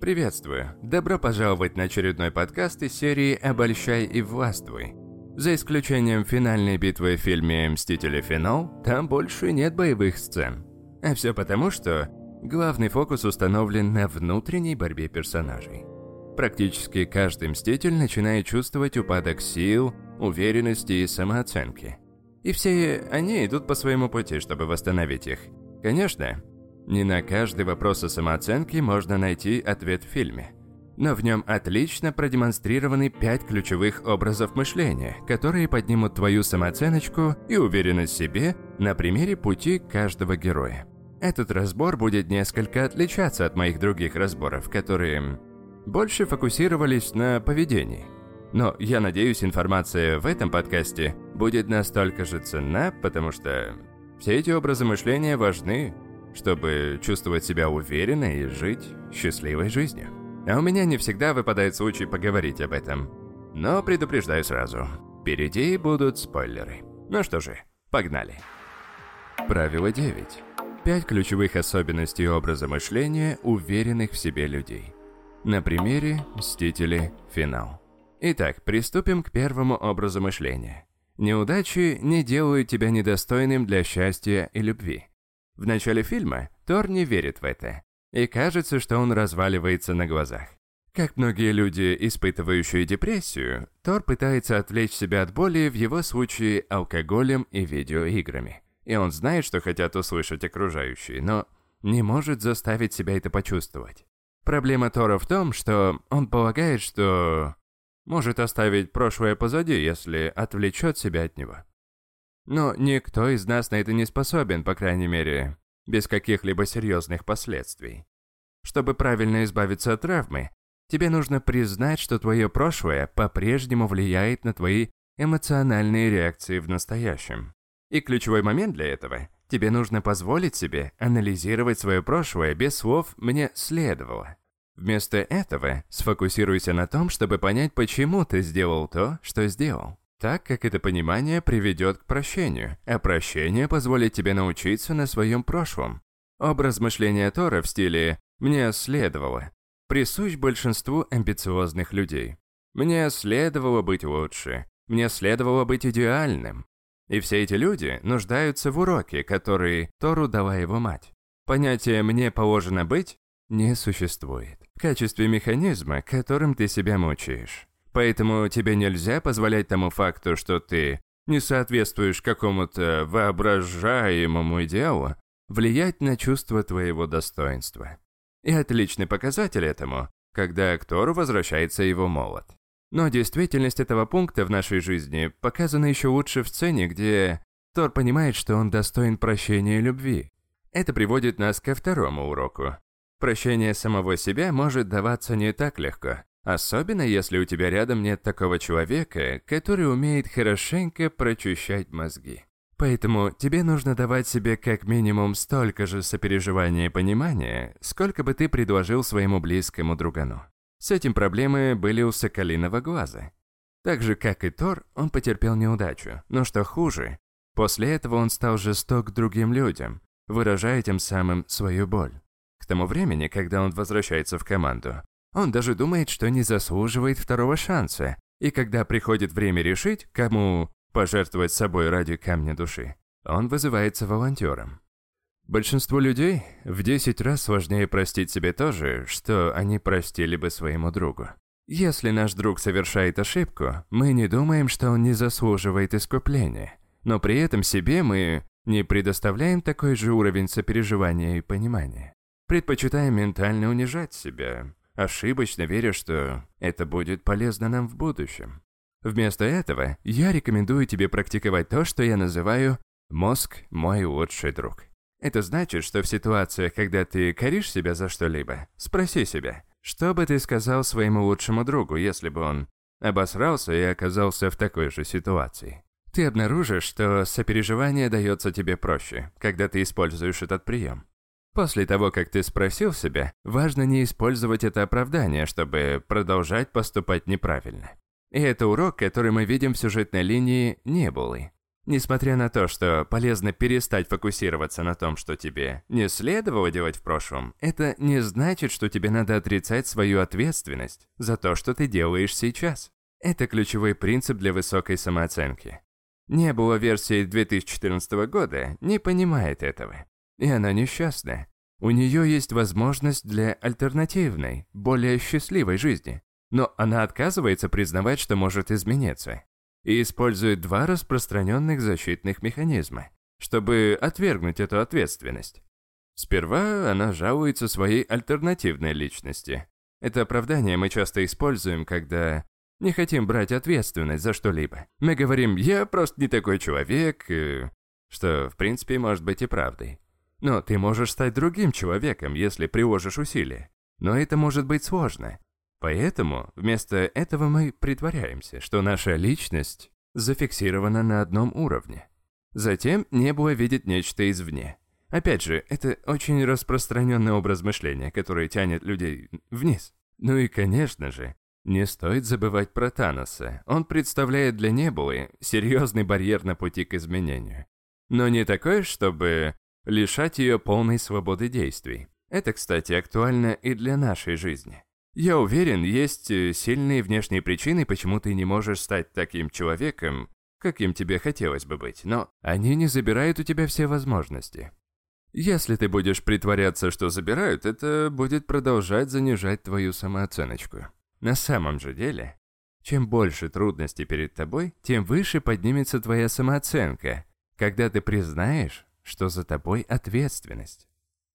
Приветствую! Добро пожаловать на очередной подкаст из серии «Обольщай и властвуй». За исключением финальной битвы в фильме «Мстители. Финал», там больше нет боевых сцен. А все потому, что главный фокус установлен на внутренней борьбе персонажей. Практически каждый Мститель начинает чувствовать упадок сил, уверенности и самооценки. И все они идут по своему пути, чтобы восстановить их. Конечно, не на каждый вопрос о самооценке можно найти ответ в фильме. Но в нем отлично продемонстрированы пять ключевых образов мышления, которые поднимут твою самооценочку и уверенность в себе на примере пути каждого героя. Этот разбор будет несколько отличаться от моих других разборов, которые больше фокусировались на поведении. Но я надеюсь, информация в этом подкасте будет настолько же ценна, потому что все эти образы мышления важны чтобы чувствовать себя уверенно и жить счастливой жизнью. А у меня не всегда выпадает случай поговорить об этом. Но предупреждаю сразу, впереди будут спойлеры. Ну что же, погнали. Правило 9. Пять ключевых особенностей образа мышления уверенных в себе людей. На примере «Мстители. Финал». Итак, приступим к первому образу мышления. Неудачи не делают тебя недостойным для счастья и любви. В начале фильма Тор не верит в это, и кажется, что он разваливается на глазах. Как многие люди, испытывающие депрессию, Тор пытается отвлечь себя от боли в его случае алкоголем и видеоиграми. И он знает, что хотят услышать окружающие, но не может заставить себя это почувствовать. Проблема Тора в том, что он полагает, что может оставить прошлое позади, если отвлечет себя от него. Но никто из нас на это не способен, по крайней мере, без каких-либо серьезных последствий. Чтобы правильно избавиться от травмы, тебе нужно признать, что твое прошлое по-прежнему влияет на твои эмоциональные реакции в настоящем. И ключевой момент для этого – тебе нужно позволить себе анализировать свое прошлое без слов «мне следовало». Вместо этого сфокусируйся на том, чтобы понять, почему ты сделал то, что сделал так как это понимание приведет к прощению, а прощение позволит тебе научиться на своем прошлом. Образ мышления Тора в стиле «мне следовало» присущ большинству амбициозных людей. Мне следовало быть лучше, мне следовало быть идеальным. И все эти люди нуждаются в уроке, который Тору дала его мать. Понятие «мне положено быть» не существует в качестве механизма, которым ты себя мучаешь. Поэтому тебе нельзя позволять тому факту, что ты не соответствуешь какому-то воображаемому идеалу, влиять на чувство твоего достоинства. И отличный показатель этому, когда к Тору возвращается его молот. Но действительность этого пункта в нашей жизни показана еще лучше в сцене, где Тор понимает, что он достоин прощения и любви. Это приводит нас ко второму уроку. Прощение самого себя может даваться не так легко. Особенно, если у тебя рядом нет такого человека, который умеет хорошенько прочищать мозги. Поэтому тебе нужно давать себе как минимум столько же сопереживания и понимания, сколько бы ты предложил своему близкому другану. С этим проблемы были у Соколиного глаза. Так же, как и Тор, он потерпел неудачу. Но что хуже, после этого он стал жесток к другим людям, выражая тем самым свою боль. К тому времени, когда он возвращается в команду, он даже думает, что не заслуживает второго шанса. И когда приходит время решить, кому пожертвовать собой ради камня души, он вызывается волонтером. Большинству людей в 10 раз сложнее простить себе то же, что они простили бы своему другу. Если наш друг совершает ошибку, мы не думаем, что он не заслуживает искупления, но при этом себе мы не предоставляем такой же уровень сопереживания и понимания. Предпочитаем ментально унижать себя, ошибочно веря, что это будет полезно нам в будущем. Вместо этого я рекомендую тебе практиковать то, что я называю «мозг – мой лучший друг». Это значит, что в ситуациях, когда ты коришь себя за что-либо, спроси себя, что бы ты сказал своему лучшему другу, если бы он обосрался и оказался в такой же ситуации. Ты обнаружишь, что сопереживание дается тебе проще, когда ты используешь этот прием. После того, как ты спросил себя, важно не использовать это оправдание, чтобы продолжать поступать неправильно. И это урок, который мы видим в сюжетной линии Небулы. Несмотря на то, что полезно перестать фокусироваться на том, что тебе не следовало делать в прошлом, это не значит, что тебе надо отрицать свою ответственность за то, что ты делаешь сейчас. Это ключевой принцип для высокой самооценки. Не было версии 2014 года не понимает этого. И она несчастна. У нее есть возможность для альтернативной, более счастливой жизни. Но она отказывается признавать, что может измениться и использует два распространенных защитных механизма, чтобы отвергнуть эту ответственность. Сперва она жалуется своей альтернативной личности. Это оправдание мы часто используем, когда не хотим брать ответственность за что-либо. Мы говорим «я просто не такой человек», что в принципе может быть и правдой. Но ты можешь стать другим человеком, если приложишь усилия. Но это может быть сложно. Поэтому вместо этого мы притворяемся, что наша личность зафиксирована на одном уровне. Затем небо видит нечто извне. Опять же, это очень распространенный образ мышления, который тянет людей вниз. Ну и, конечно же, не стоит забывать про Таноса. Он представляет для Небулы серьезный барьер на пути к изменению. Но не такой, чтобы лишать ее полной свободы действий. Это, кстати, актуально и для нашей жизни. Я уверен, есть э, сильные внешние причины, почему ты не можешь стать таким человеком, каким тебе хотелось бы быть, но они не забирают у тебя все возможности. Если ты будешь притворяться, что забирают, это будет продолжать занижать твою самооценочку. На самом же деле, чем больше трудностей перед тобой, тем выше поднимется твоя самооценка, когда ты признаешь, что за тобой ответственность.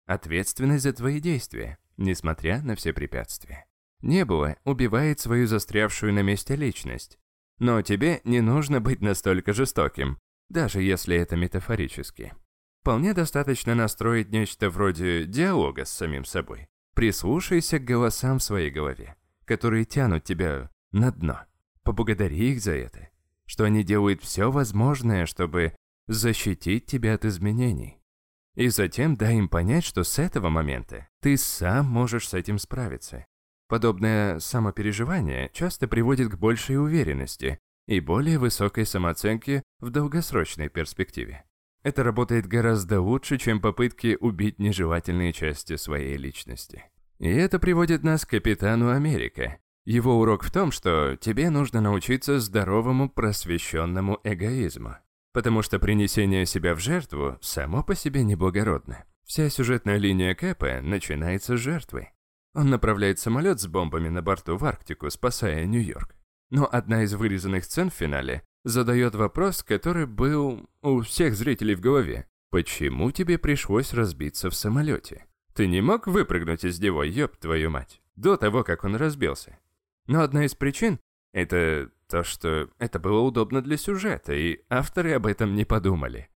Ответственность за твои действия, несмотря на все препятствия. Небо убивает свою застрявшую на месте личность. Но тебе не нужно быть настолько жестоким, даже если это метафорически. Вполне достаточно настроить нечто вроде диалога с самим собой. Прислушайся к голосам в своей голове, которые тянут тебя на дно. Поблагодари их за это, что они делают все возможное, чтобы защитить тебя от изменений. И затем дай им понять, что с этого момента ты сам можешь с этим справиться. Подобное самопереживание часто приводит к большей уверенности и более высокой самооценке в долгосрочной перспективе. Это работает гораздо лучше, чем попытки убить нежелательные части своей личности. И это приводит нас к капитану Америка. Его урок в том, что тебе нужно научиться здоровому просвещенному эгоизму. Потому что принесение себя в жертву само по себе неблагородно. Вся сюжетная линия Кэпа начинается с жертвы. Он направляет самолет с бомбами на борту в Арктику, спасая Нью-Йорк. Но одна из вырезанных сцен в финале задает вопрос, который был у всех зрителей в голове. Почему тебе пришлось разбиться в самолете? Ты не мог выпрыгнуть из него, ёб твою мать, до того, как он разбился? Но одна из причин – это то, что это было удобно для сюжета, и авторы об этом не подумали.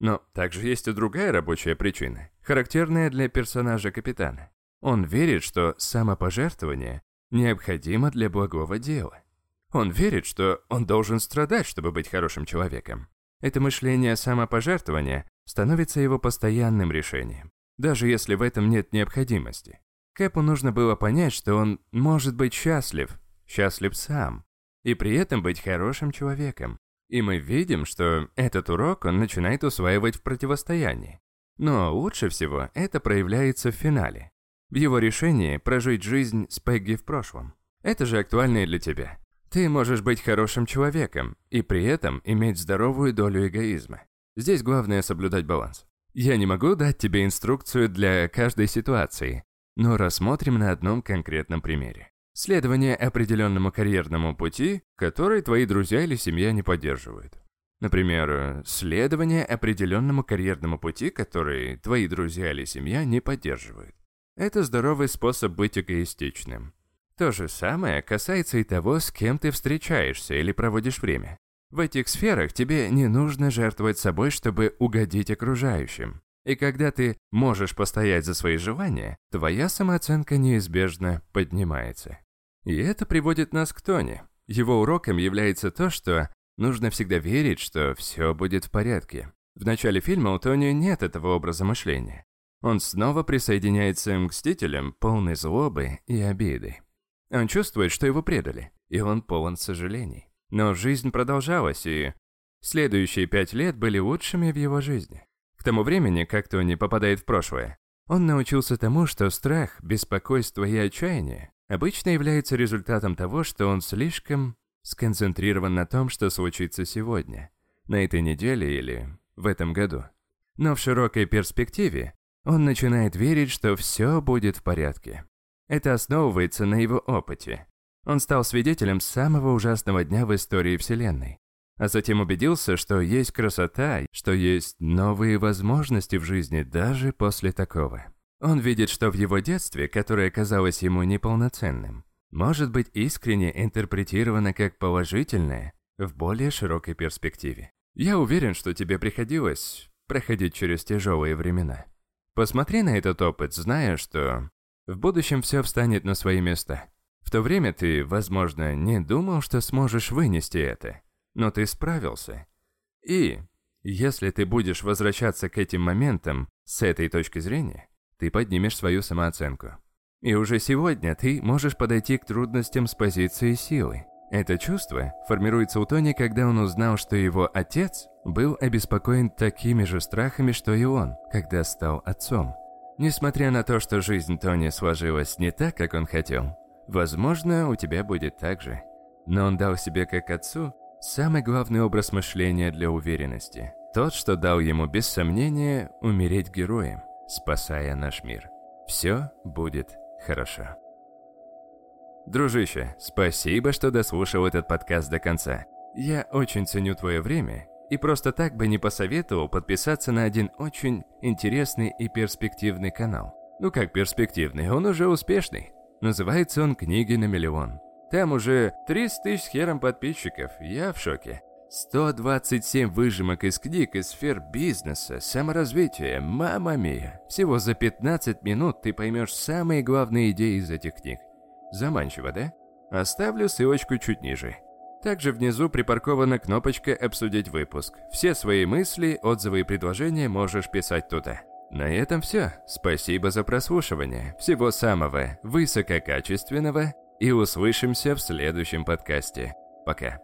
Но также есть и другая рабочая причина, характерная для персонажа капитана. Он верит, что самопожертвование необходимо для благого дела. Он верит, что он должен страдать, чтобы быть хорошим человеком. Это мышление самопожертвования становится его постоянным решением, даже если в этом нет необходимости. Кэпу нужно было понять, что он может быть счастлив, счастлив сам, и при этом быть хорошим человеком. И мы видим, что этот урок он начинает усваивать в противостоянии. Но лучше всего это проявляется в финале, в его решении прожить жизнь с Пегги в прошлом. Это же актуально и для тебя. Ты можешь быть хорошим человеком и при этом иметь здоровую долю эгоизма. Здесь главное соблюдать баланс. Я не могу дать тебе инструкцию для каждой ситуации, но рассмотрим на одном конкретном примере. Следование определенному карьерному пути, который твои друзья или семья не поддерживают. Например, следование определенному карьерному пути, который твои друзья или семья не поддерживают. Это здоровый способ быть эгоистичным. То же самое касается и того, с кем ты встречаешься или проводишь время. В этих сферах тебе не нужно жертвовать собой, чтобы угодить окружающим. И когда ты можешь постоять за свои желания, твоя самооценка неизбежно поднимается. И это приводит нас к Тони. Его уроком является то, что нужно всегда верить, что все будет в порядке. В начале фильма у Тони нет этого образа мышления. Он снова присоединяется к Мстителям, полный злобы и обиды. Он чувствует, что его предали, и он полон сожалений. Но жизнь продолжалась, и Следующие пять лет были лучшими в его жизни. К тому времени, как Тони попадает в прошлое, он научился тому, что страх, беспокойство и отчаяние обычно являются результатом того, что он слишком сконцентрирован на том, что случится сегодня, на этой неделе или в этом году. Но в широкой перспективе он начинает верить, что все будет в порядке. Это основывается на его опыте. Он стал свидетелем самого ужасного дня в истории Вселенной. А затем убедился, что есть красота, что есть новые возможности в жизни даже после такого. Он видит, что в его детстве, которое казалось ему неполноценным, может быть искренне интерпретировано как положительное в более широкой перспективе. Я уверен, что тебе приходилось проходить через тяжелые времена. Посмотри на этот опыт, зная, что в будущем все встанет на свои места. В то время ты, возможно, не думал, что сможешь вынести это, но ты справился. И если ты будешь возвращаться к этим моментам с этой точки зрения, ты поднимешь свою самооценку. И уже сегодня ты можешь подойти к трудностям с позиции силы. Это чувство формируется у Тони, когда он узнал, что его отец был обеспокоен такими же страхами, что и он, когда стал отцом. Несмотря на то, что жизнь Тони сложилась не так, как он хотел, возможно, у тебя будет так же. Но он дал себе как отцу самый главный образ мышления для уверенности. Тот, что дал ему без сомнения умереть героем, спасая наш мир. Все будет хорошо. Дружище, спасибо, что дослушал этот подкаст до конца. Я очень ценю твое время и просто так бы не посоветовал подписаться на один очень интересный и перспективный канал. Ну как перспективный, он уже успешный. Называется он «Книги на миллион». Там уже 30 тысяч хером подписчиков, я в шоке. 127 выжимок из книг из сфер бизнеса, саморазвития, мама мия. Всего за 15 минут ты поймешь самые главные идеи из этих книг. Заманчиво, да? Оставлю ссылочку чуть ниже. Также внизу припаркована кнопочка «Обсудить выпуск». Все свои мысли, отзывы и предложения можешь писать туда. На этом все. Спасибо за прослушивание. Всего самого высококачественного и услышимся в следующем подкасте. Пока.